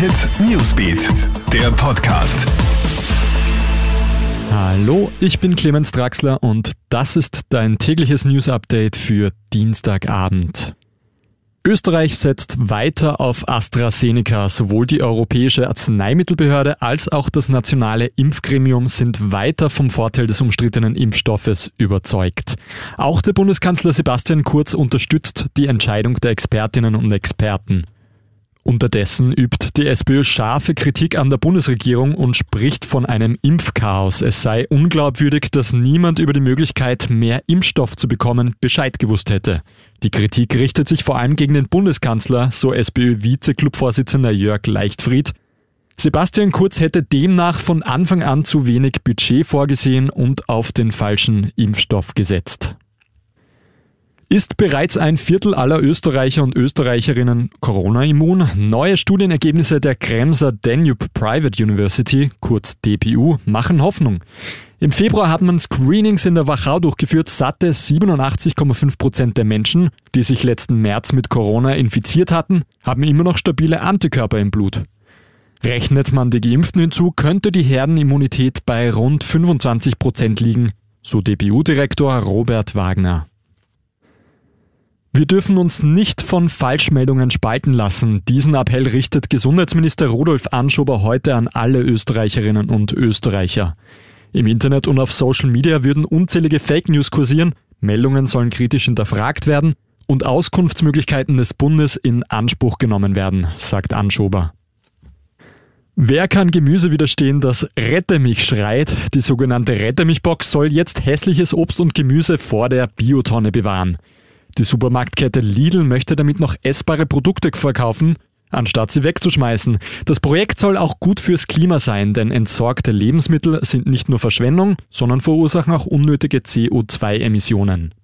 Hit Newsbeat, der Podcast. Hallo, ich bin Clemens Draxler und das ist dein tägliches News Update für Dienstagabend. Österreich setzt weiter auf AstraZeneca. Sowohl die Europäische Arzneimittelbehörde als auch das nationale Impfgremium sind weiter vom Vorteil des umstrittenen Impfstoffes überzeugt. Auch der Bundeskanzler Sebastian Kurz unterstützt die Entscheidung der Expertinnen und Experten. Unterdessen übt die SPÖ scharfe Kritik an der Bundesregierung und spricht von einem Impfchaos. Es sei unglaubwürdig, dass niemand über die Möglichkeit, mehr Impfstoff zu bekommen, Bescheid gewusst hätte. Die Kritik richtet sich vor allem gegen den Bundeskanzler, so SPÖ-Vize-Clubvorsitzender Jörg Leichtfried. Sebastian Kurz hätte demnach von Anfang an zu wenig Budget vorgesehen und auf den falschen Impfstoff gesetzt. Ist bereits ein Viertel aller Österreicher und Österreicherinnen Corona-immun? Neue Studienergebnisse der Kremser Danube Private University, kurz DPU, machen Hoffnung. Im Februar hat man Screenings in der Wachau durchgeführt. Satte 87,5 Prozent der Menschen, die sich letzten März mit Corona infiziert hatten, haben immer noch stabile Antikörper im Blut. Rechnet man die Geimpften hinzu, könnte die Herdenimmunität bei rund 25 Prozent liegen, so DPU-Direktor Robert Wagner. Wir dürfen uns nicht von Falschmeldungen spalten lassen. Diesen Appell richtet Gesundheitsminister Rudolf Anschober heute an alle Österreicherinnen und Österreicher. Im Internet und auf Social Media würden unzählige Fake News kursieren, Meldungen sollen kritisch hinterfragt werden und Auskunftsmöglichkeiten des Bundes in Anspruch genommen werden, sagt Anschober. Wer kann Gemüse widerstehen, das Rette mich schreit? Die sogenannte Rette mich Box soll jetzt hässliches Obst und Gemüse vor der Biotonne bewahren. Die Supermarktkette Lidl möchte damit noch essbare Produkte verkaufen, anstatt sie wegzuschmeißen. Das Projekt soll auch gut fürs Klima sein, denn entsorgte Lebensmittel sind nicht nur Verschwendung, sondern verursachen auch unnötige CO2-Emissionen.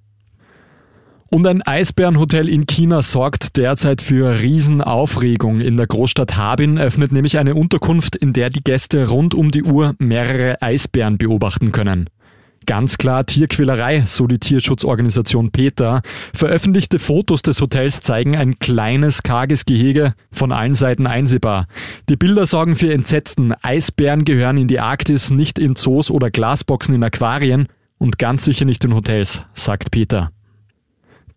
Und ein Eisbärenhotel in China sorgt derzeit für Riesenaufregung. In der Großstadt Harbin öffnet nämlich eine Unterkunft, in der die Gäste rund um die Uhr mehrere Eisbären beobachten können. Ganz klar Tierquälerei, so die Tierschutzorganisation PETA. Veröffentlichte Fotos des Hotels zeigen ein kleines, karges Gehege, von allen Seiten einsehbar. Die Bilder sorgen für Entsetzen. Eisbären gehören in die Arktis, nicht in Zoos oder Glasboxen in Aquarien und ganz sicher nicht in Hotels, sagt Peter.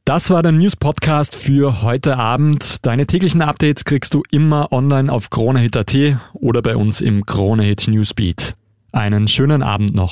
Das war der News Podcast für heute Abend. Deine täglichen Updates kriegst du immer online auf KroneHit.at oder bei uns im KroneHit Newsbeat. Einen schönen Abend noch.